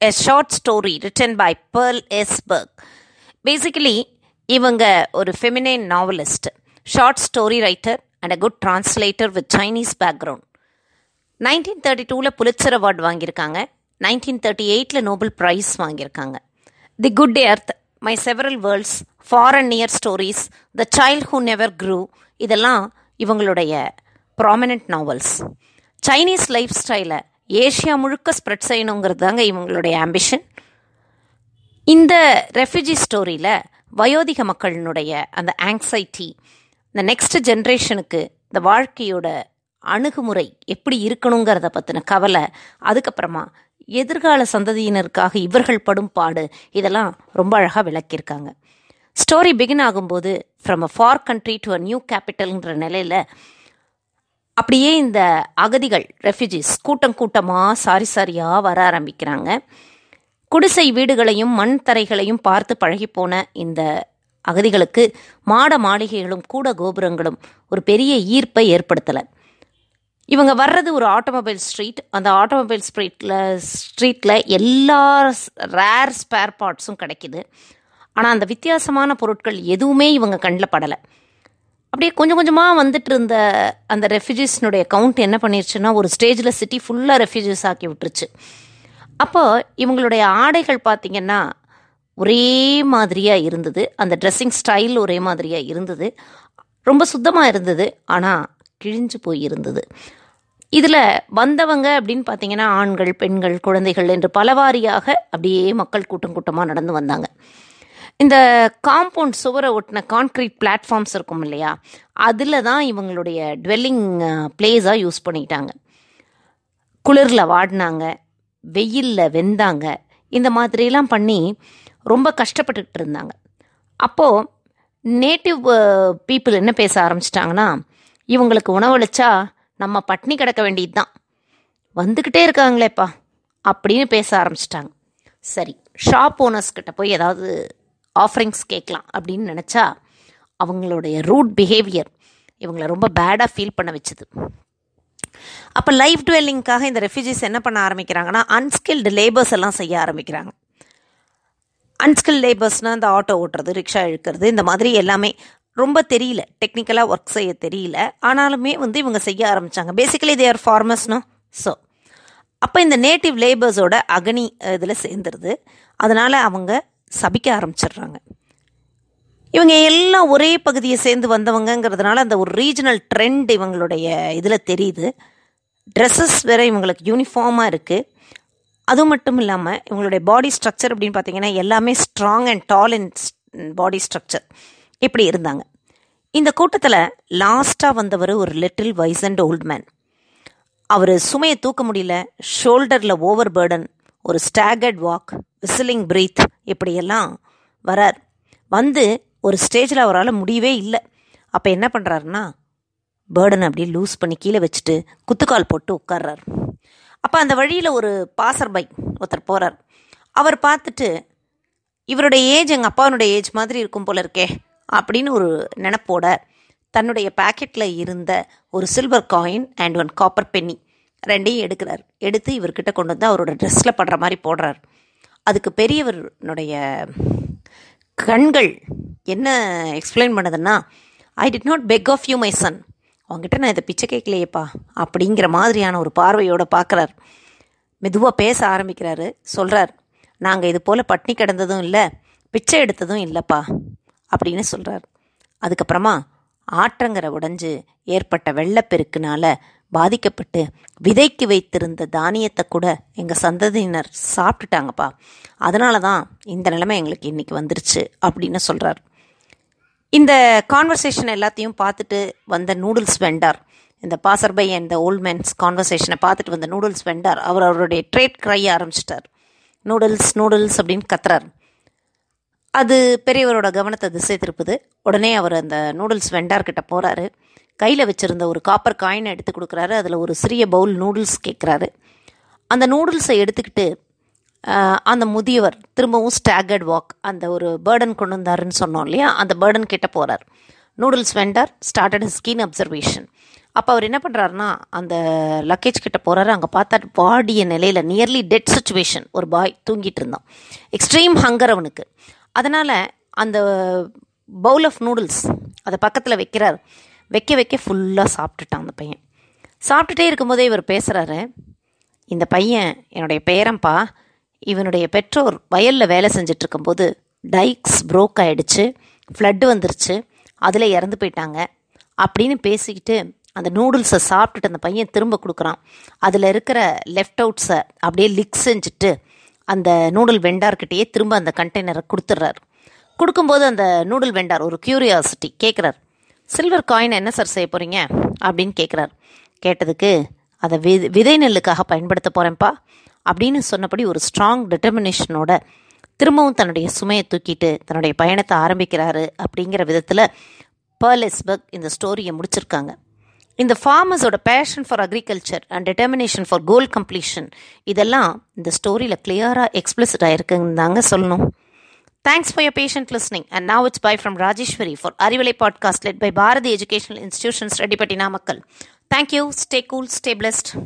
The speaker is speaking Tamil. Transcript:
a short story written by Pearl S Buck basically இவங்க ஒரு feminine novelist short story writer and a good translator with Chinese background nineteen thirty டூவில் புலிச்சர் அவார்டு வாங்கியிருக்காங்க. நைன்டீன் தேர்ட்டி எயிட்டில் நோபல் ப்ரைஸ் வாங்கியிருக்காங்க. The good earth my several worlds far and near stories the child who never grew இதெல்லாம் இவங்களுடைய ப்ராமினென்ட் நாவல்ஸ் சைனீஸ் லைஃப் ஸ்டைலை ஏஷியா முழுக்க ஸ்ப்ரெட் செய்யணுங்கிறது தாங்க இவங்களுடைய ஆம்பிஷன் இந்த ரெஃப்யூஜி ஸ்டோரியில் வயோதிக மக்களினுடைய அந்த ஆங்ஸைட்டி இந்த நெக்ஸ்ட் ஜென்ரேஷனுக்கு இந்த வாழ்க்கையோட அணுகுமுறை எப்படி இருக்கணுங்கிறத பற்றின கவலை அதுக்கப்புறமா எதிர்கால சந்ததியினருக்காக இவர்கள் படும் பாடு இதெல்லாம் ரொம்ப அழகாக விளக்கியிருக்காங்க. ஸ்டோரி பிகின் ஆகும்போது from a far country to a new கேபிட்டல்ன்ற நிலையில் அப்படியே இந்த அகதிகள் ரெஃப்யூஜிஸ் கூட்டம் கூட்டமாக சாரி சாரியாக வர ஆரம்பிக்கிறாங்க. குடிசை வீடுகளையும் மண் தரைகளையும் பார்த்து பழகிப்போன இந்த அகதிகளுக்கு மாட மாளிகைகளும் கூட கோபுரங்களும் ஒரு பெரிய ஈர்ப்பை ஏற்படுத்தலை. இவங்க வர்றது ஒரு ஆட்டோமொபைல் ஸ்ட்ரீட் அந்த ஆட்டோமொபைல் ஸ்ட்ரீட்டில் ஸ்ட்ரீட்டில் எல்லா ரேர் ஸ்பேர் பார்ட்ஸும் கிடைக்கிது. ஆனால் அந்த வித்தியாசமான பொருட்கள் எதுவுமே இவங்க கண்ணில் படலை. அப்படியே கொஞ்சம் கொஞ்சமாக வந்துட்டு இருந்த அந்த ரெஃப்யூஜிஸ்னுடைய கவுண்ட் என்ன பண்ணிருச்சுன்னா ஒரு ஸ்டேஜில் சிட்டி ஃபுல்லாக ரெஃப்யூஜிஸ் ஆக்கி விட்டுருச்சு. அப்போ இவங்களுடைய ஆடைகள் பார்த்திங்கன்னா ஒரே மாதிரியாக இருந்தது. அந்த ட்ரெஸ்ஸிங் ஸ்டைல் ஒரே மாதிரியாக இருந்தது. ரொம்ப சுத்தமாக இருந்தது. ஆனால் கிழிஞ்சு போய் இருந்தது. இதில் வந்தவங்க அப்படின்னு பார்த்தீங்கன்னா ஆண்கள் பெண்கள் குழந்தைகள் என்று பலவாரியாக அப்படியே மக்கள் கூட்டம் கூட்டமாக நடந்து வந்தாங்க. இந்த காம்பவுண்ட் சுவரை ஒட்டின கான்க்ரீட் பிளாட்ஃபார்ம்ஸ் இருக்கும் இல்லையா? அதில் தான் இவங்களுடைய டுவெல்லிங் பிளேஸாக யூஸ் பண்ணிட்டாங்க. குளிரில் வாடினாங்க வெயிலில் வெந்தாங்க இந்த மாதிரிலாம் பண்ணி ரொம்ப கஷ்டப்பட்டுக்கிட்டு இருந்தாங்க. அப்போது நேட்டிவ் பீப்புள் என்ன பேச ஆரம்பிச்சிட்டாங்கன்னா இவங்களுக்கு உணவளிச்சா நம்ம பட்னி கிடக்க வேண்டியது தான். வந்துக்கிட்டே இருக்காங்களேப்பா அப்படின்னு பேச ஆரம்பிச்சிட்டாங்க. சரி ஷாப் ஓனர்ஸ் கிட்ட போய் ஏதாவது ஆஃபரிங்ஸ் கேட்கலாம் அப்படின்னு நினச்சா அவங்களுடைய ரூட் பிஹேவியர் இவங்கள ரொம்ப பேடாக ஃபீல் பண்ண வச்சுது. அப்போ லைஃப் டுவெல்லிங்காக இந்த ரெஃப்யூஜிஸ் என்ன பண்ண ஆரம்பிக்கிறாங்கன்னா அன்ஸ்கில்டு லேபர்ஸ் எல்லாம் செய்ய ஆரம்பிக்கிறாங்க. அன்ஸ்கில் லேபர்ஸ்னால் இந்த ஆட்டோ ஓட்டுறது ரிக்ஷா இழுக்கிறது இந்த மாதிரி எல்லாமே ரொம்ப தெரியல. டெக்னிக்கலாக ஒர்க் செய்ய தெரியல. ஆனாலுமே வந்து இவங்க செய்ய ஆரம்பித்தாங்க பேசிக்கலி தேர் ஃபார்மர்ஸ்னா ஸோ அப்போ இந்த நேட்டிவ் லேபர்ஸோட அகனி இதில் சேர்ந்துருது. அதனால் அவங்க சபிக்க ஆரம்பிச்சிடுறாங்க. இவங்க எல்லாம் ஒரே பகுதியை சேர்ந்து வந்தவங்கங்கிறதுனால அந்த ஒரு ரீஜனல் ட்ரெண்ட் இவங்களுடைய இதில் தெரியுது. ட்ரெஸ்ஸஸ் வேற இவங்களுக்கு யூனிஃபார்மாக இருக்குது அது மட்டும் இல்லாமல் இவங்களுடைய பாடி ஸ்ட்ரக்சர் அப்படின்னு பார்த்தீங்கன்னா எல்லாமே strong and tall and body structure இப்படி இருந்தாங்க. இந்த கூட்டத்தில் லாஸ்ட்டாக வந்தவர் ஒரு little wise and old man அவர் சுமையை தூக்க முடியல ஷோல்டரில் ஓவர் பேர்டன் ஒரு ஸ்டாகர்ட் வாக் விசிலிங் பிரீத் இப்படியெல்லாம் வரார். வந்து ஒரு ஸ்டேஜில் அவரால் முடியவே இல்லை. அப்போ என்ன பண்ணுறாருன்னா பேர்டனை அப்படியே லூஸ் பண்ணி கீழே வச்சுட்டு குத்துக்கால் போட்டு உட்கார்றார். அப்போ அந்த வழியில் ஒரு பாசர் பை ஒருத்தர் போகிறார் அவர் பார்த்துட்டு இவருடைய ஏஜ் எங்கள் அப்பாவினுடைய ஏஜ் மாதிரி இருக்கும் போல இருக்கே அப்படின்னு ஒரு நினப்போட தன்னுடைய பாக்கெட்டில் இருந்த ஒரு silver coin and one copper penny ரெண்டையும் எடுக்கிறார். எடுத்து இவர்கிட்ட கொண்டு வந்து அவரோட ட்ரெஸ்ஸில் படுற மாதிரி போடுறார். அதுக்கு பெரியவருடைய கண்கள் என்ன எக்ஸ்பிளைன் பண்ணுதுன்னா I did not beg of you my son அவங்ககிட்ட நான் இதை பிச்சை கேட்கலையேப்பா அப்படிங்கிற மாதிரியான ஒரு பார்வையோடு பார்க்குறார். மெதுவாக பேச ஆரம்பிக்கிறாரு. சொல்கிறார் நாங்கள் இது போல் பட்னி கிடந்ததும் இல்லை பிச்சை எடுத்ததும் இல்லைப்பா அப்படின்னு சொல்கிறார் அதுக்கப்புறமா ஆற்றங்கரை உடைஞ்சு ஏற்பட்ட வெள்ளப்பெருக்குனால பாதிக்கப்பட்டு விதைக்கு வைத்திருந்த தானியத்தை கூட எங்கள் சந்ததியினர் சாப்பிட்டுட்டாங்கப்பா. அதனால தான் இந்த நிலைமை எங்களுக்கு இன்றைக்கி வந்துருச்சு அப்படின்னு சொல்கிறார் இந்த கான்வர்சேஷன் எல்லாத்தையும் பார்த்துட்டு வந்த நூடுல்ஸ் வெண்டார் இந்த passer by and old man's கான்வர்சேஷனை பார்த்துட்டு வந்த நூடுல்ஸ் வெண்டார் அவர் அவருடைய ட்ரேட் கிரைய ஆரம்பிச்சிட்டார். நூடுல்ஸ் நூடுல்ஸ் அப்படின்னு கத்துறாரு. அது பெரியவரோட கவனத்தை திசை திருப்புது. உடனே அவர் அந்த நூடுல்ஸ் வெண்டார்கிட்ட போகிறாரு கையில் வச்சுருந்த ஒரு காப்பர் காயினை எடுத்து கொடுக்குறாரு. அதில் ஒரு சிறிய பவுல் நூடுல்ஸ் கேட்குறாரு அந்த நூடுல்ஸை எடுத்துக்கிட்டு அந்த முதியவர் திரும்பவும் ஸ்டாகர்ட் வாக் அந்த ஒரு பேர்டன் கொண்டு வந்தாருன்னு சொன்னோம் இல்லையா? அந்த பேர்டன் கிட்ட போகிறார் noodles vendor started skin observation அப்போ அவர் என்ன பண்ணுறாருன்னா அந்த லக்கேஜ் கிட்ட போகிறாரு அங்கே பார்த்தா பாடிய நிலையில் நியர்லி டெட் சுச்சுவேஷன் ஒரு பாய் தூங்கிட்டு இருந்தான். எக்ஸ்ட்ரீம் ஹங்கர் அவனுக்கு. அதனால் அந்த பவுல் ஆஃப் நூடுல்ஸ் அதை பக்கத்தில் வைக்கிறார். வைக்க வைக்க ஃபுல்லாக சாப்பிட்டுட்டான் அந்த பையன். சாப்பிட்டுட்டே இருக்கும்போதே இவர் பேசுகிறாரு இந்த பையன் என்னுடைய பேரம்பா இவனுடைய பெற்றோர் வயலில் வேலை செஞ்சுட்டு இருக்கும்போது டைக்ஸ் ப்ரோக் ஆகிடுச்சு ஃப்ளட்டு வந்துருச்சு அதில் இறந்து போயிட்டாங்க அப்படின்னு பேசிக்கிட்டு அந்த நூடுல்ஸை சாப்பிட்டுட்டு அந்த பையன் திரும்ப கொடுக்குறான். அதில் இருக்கிற லெஃப்ட் அவுட்ஸை அப்படியே லிக் செஞ்சுட்டு அந்த நூடுல் வெண்டார்கிட்டேயே திரும்ப அந்த கண்டெய்னரை கொடுத்துட்றாரு. கொடுக்கும்போது அந்த நூடுல் வெண்டார் ஒரு கியூரியாசிட்டி கேட்குறாரு சில்வர் காயின் என்ன சார் செய்ய போகிறீங்க அப்படின்னு கேட்குறாரு கேட்டதுக்கு அதை வி விதை நெல்லுக்காக பயன்படுத்த போகிறேன்ப்பா அப்படின்னு சொன்னபடி ஒரு ஸ்ட்ராங் டிட்டர்மினேஷனோட திரும்பவும் தன்னுடைய சுமையை தூக்கிட்டு தன்னுடைய பயணத்தை ஆரம்பிக்கிறாரு அப்படிங்கிற விதத்தில் பர்லெஸ்பர்க் இந்த ஸ்டோரியை முடிச்சிருக்காங்க. இந்த ஃபார்மர்ஸோட passion for agriculture and determination for goal completion இதெல்லாம் இந்த ஸ்டோரியில் கிளியராக எக்ஸ்பிளிசிட் ஆகிருக்குன்னு தாங்க சொல்லணும். Thanks for your patient listening. And now it's bye from Rajeshwari for Arivale podcast led by Bharati Educational Institutions, Redipati Namakkal. Thank you. Stay cool. Stay blessed.